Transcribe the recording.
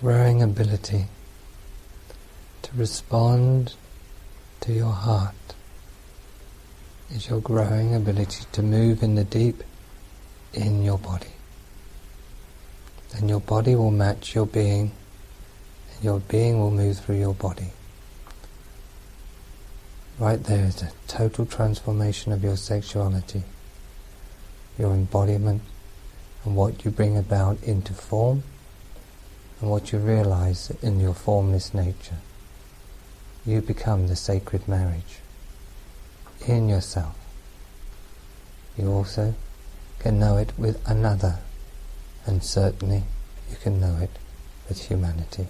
growing ability to respond to your heart is your growing ability to move in the deep in your body. And your body will match your being, and your being will move through your body. Right there is a total transformation of your sexuality, your embodiment, and what you bring about into form, and what you realize in your formless nature. You become the sacred marriage in yourself. You also can know it with another, and certainly you can know it with humanity.